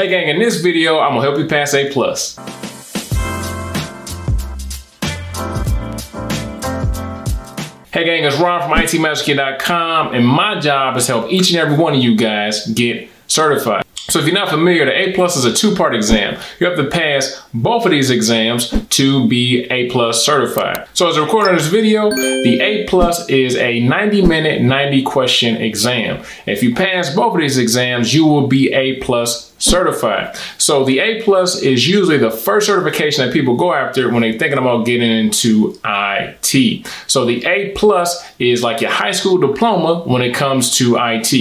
Hey gang, in this video, I'm gonna help you pass A+. plus. Hey gang, it's Ron from ITMasterKey.com and my job is to help each and every one of you guys get certified. So if you're not familiar, the A plus is a two-part exam. You have to pass both of these exams to be A plus certified. So as a recorder in this video, the A plus is a 90 minute, 90 question exam. If you pass both of these exams, you will be A plus certified. So the A plus is usually the first certification that people go after when they're thinking about getting into IT. So the A plus is like your high school diploma when it comes to IT.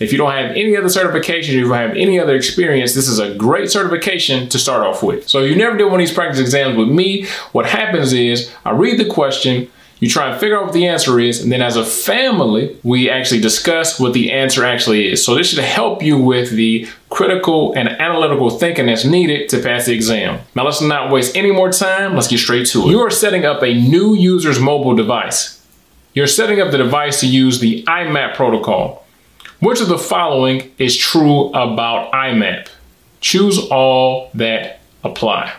If you don't have any other certifications, you don't have any other experience, this is a great certification to start off with. So if you never did one of these practice exams with me, what happens is I read the question, you try and figure out what the answer is, and then as a family, we actually discuss what the answer actually is. So this should help you with the critical and analytical thinking that's needed to pass the exam. Now let's not waste any more time, let's get straight to it. You are setting up a new user's mobile device. You're setting up the device to use the IMAP protocol. Which of the following is true about IMAP? Choose all that apply.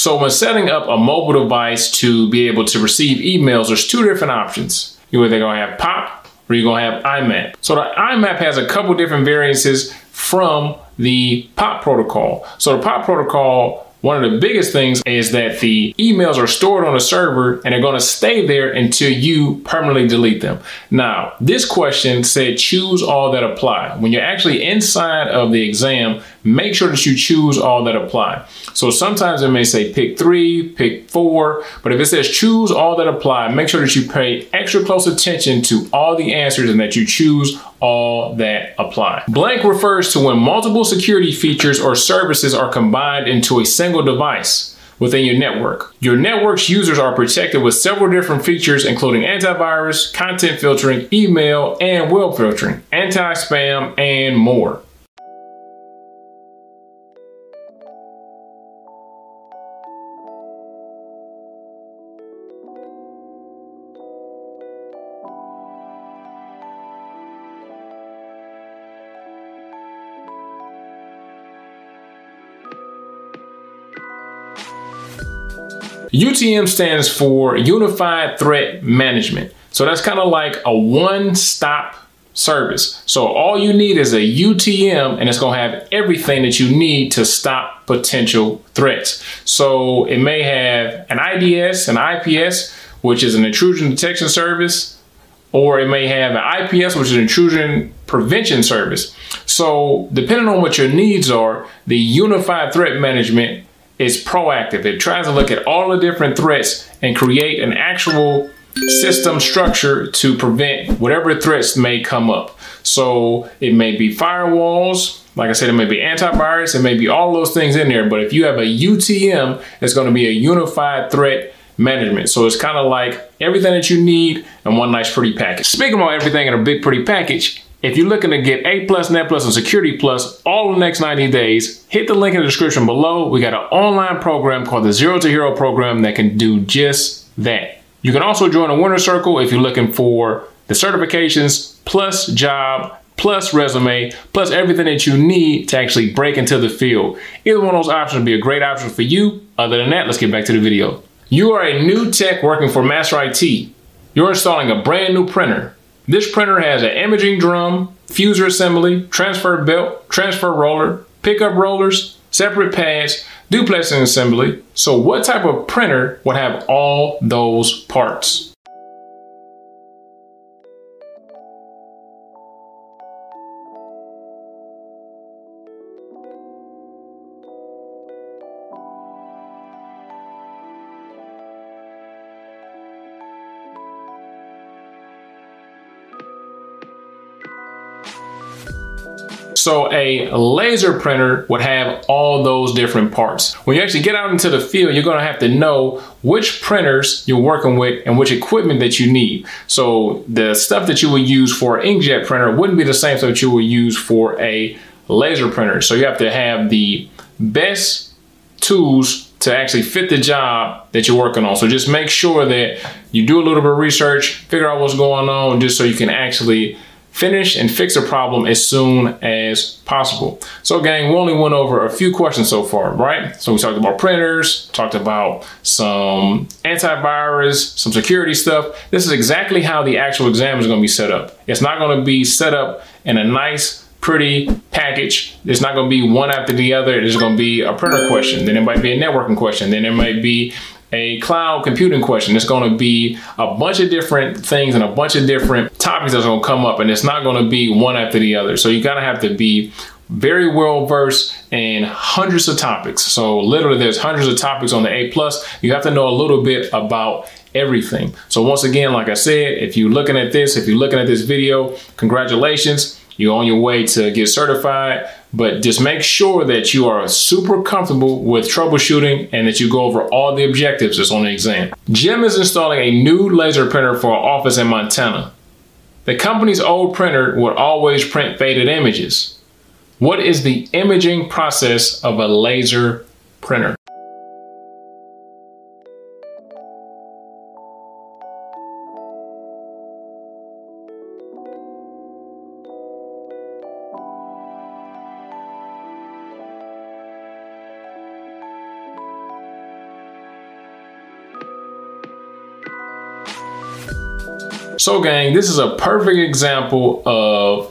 So when setting up a mobile device to be able to receive emails, there's two different options. You're either gonna have POP or you're gonna have IMAP. So the IMAP has a couple different variances from the POP protocol. So the POP protocol one of the biggest things is that the emails are stored on a server and they're going to stay there until you permanently delete them. Now, this question said choose all that apply. When you're actually inside of the exam, make sure that you choose all that apply. So sometimes it may say pick three, pick four, but if it says choose all that apply, make sure that you pay extra close attention to all the answers and that you choose all that apply. Blank refers to when multiple security features or services are combined into a single device within your network. Your network's users are protected with several different features, including antivirus, content filtering, email, and web filtering, anti-spam, and more. UTM stands for Unified Threat Management. So that's kind of like a one-stop service. So all you need is a UTM and it's going to have everything that you need to stop potential threats. So it may have an IDS, an IPS, which is an intrusion detection service, or it may have an IPS, which is an intrusion prevention service. So depending on what your needs are, the unified threat management is proactive. It tries to look at all the different threats and create an actual system structure to prevent whatever threats may come up. So it may be firewalls, like I said, it may be antivirus, it may be all those things in there. But if you have a UTM, it's going to be a unified threat management. So it's kind of like everything that you need in one nice pretty package. Speaking about everything in a big pretty package, if you're looking to get A plus, Net plus, and Security plus all the next 90 days, hit the link in the description below. We got an online program called the Zero to Hero program that can do just that. You can also join a winner circle if you're looking for the certifications plus job plus resume plus everything that you need to actually break into the field. Either one of those options would be a great option for you. Other than that, let's get back to the video. You are a new tech working for Master IT. You're installing a brand new printer. This printer has an imaging drum, fuser assembly, transfer belt, transfer roller, pickup rollers, separate pads, duplexing assembly. So what type of printer would have all those parts? So a laser printer would have all those different parts. When you actually get out into the field, you're gonna have to know which printers you're working with and which equipment that you need. So the stuff that you would use for an inkjet printer wouldn't be the same stuff that you would use for a laser printer. So you have to have the best tools to actually fit the job that you're working on. So just make sure that you do a little bit of research, figure out what's going on, just so you can actually finish and fix a problem as soon as possible. So gang, we only went over a few questions so far, right? So we talked about printers, talked about some antivirus, some security stuff. This is exactly how the actual exam is gonna be set up. It's not gonna be set up in a nice pretty package. It's not going to be one after the other. There's going to be a printer question. Then it might be a networking question. Then there might be a cloud computing question. It's going to be a bunch of different things and a bunch of different topics that's going to come up, and it's not going to be one after the other. So you got to have to be very well versed in hundreds of topics. So literally, there's hundreds of topics on the A plus. You have to know a little bit about everything. So once again, like I said, if you're looking at this, if you're looking at this video, congratulations. You're on your way to get certified, but just make sure that you are super comfortable with troubleshooting and that you go over all the objectives that's on the exam. Jim is installing a new laser printer for our office in Montana. The company's old printer would always print faded images. What is the imaging process of a laser printer? So gang, this is a perfect example of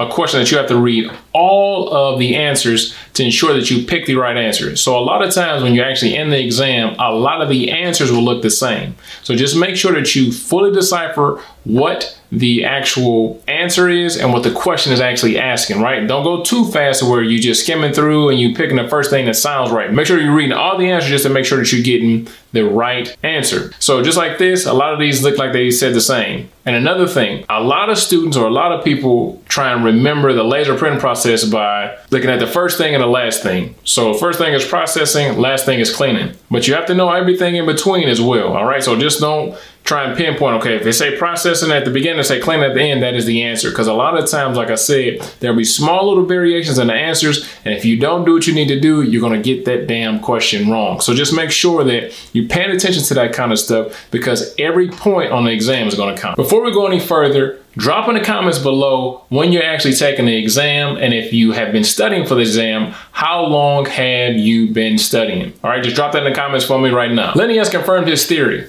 a question that you have to read all of the answers to ensure that you pick the right answer. So a lot of times when you're actually in the exam, a lot of the answers will look the same. So just make sure that you fully decipher what the actual answer is and what the question is actually asking, right? Don't go too fast where you're just skimming through and you picking the first thing that sounds right. Make sure you're reading all the answers just to make sure that you're getting the right answer. So just like this, a lot of these look like they said the same. And another thing, a lot of students or a lot of people try and remember the laser printing process by looking at the first thing and the last thing. So first thing is processing, last thing is cleaning. But you have to know everything in between as well, all right? So just don't try and pinpoint, okay, if they say processing at the beginning, say clean at the end, that is the answer. Because a lot of times, like I said, there'll be small little variations in the answers. And if you don't do what you need to do, you're going to get that damn question wrong. So just make sure that you're paying attention to that kind of stuff because every point on the exam is going to count. Before we go any further, drop in the comments below when you're actually taking the exam and if you have been studying for the exam, how long have you been studying? All right, just drop that in the comments for me right now. Lenny has confirmed his theory.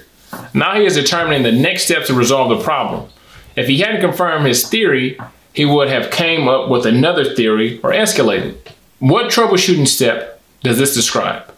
Now he is determining the next steps to resolve the problem. If he hadn't confirmed his theory, he would have came up with another theory or escalated. What troubleshooting step does this describe?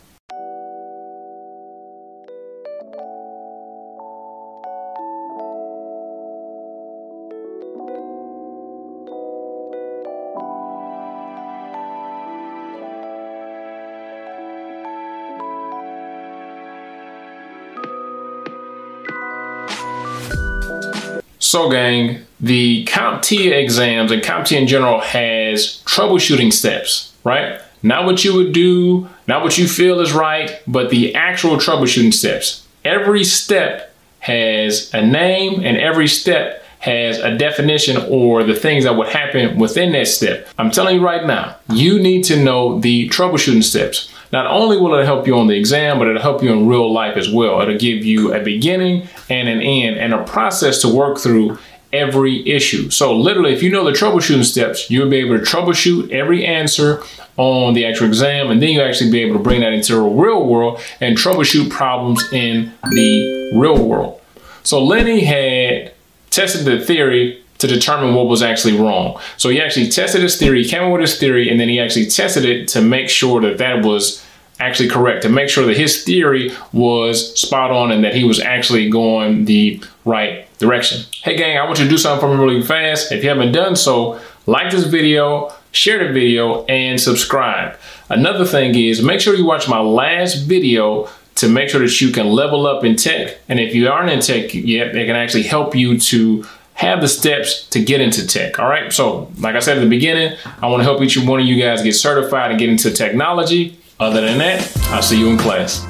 So gang, the CompTIA exams and CompTIA in general has troubleshooting steps, right? Not what you would do, not what you feel is right, but the actual troubleshooting steps. Every step has a name and every step has a definition or the things that would happen within that step. I'm telling you right now, you need to know the troubleshooting steps. Not only will it help you on the exam, but it'll help you in real life as well. It'll give you a beginning and an end and a process to work through every issue. So literally, if you know the troubleshooting steps, you'll be able to troubleshoot every answer on the actual exam, and then you actually be able to bring that into the real world and troubleshoot problems in the real world. So Lenny had tested the theory to determine what was actually wrong. So he actually tested his theory, he came up with his theory, and then he actually tested it to make sure that that was actually correct, to make sure that his theory was spot on and that he was actually going the right direction. Hey gang, I want you to do something for me really fast. If you haven't done so, like this video, share the video, and subscribe. Another thing is make sure you watch my last video to make sure that you can level up in tech. And if you aren't in tech yet, it can actually help you to have the steps to get into tech. All right. So, like I said at the beginning, I want to help each one of you guys get certified and get into technology. Other than that, I'll see you in class.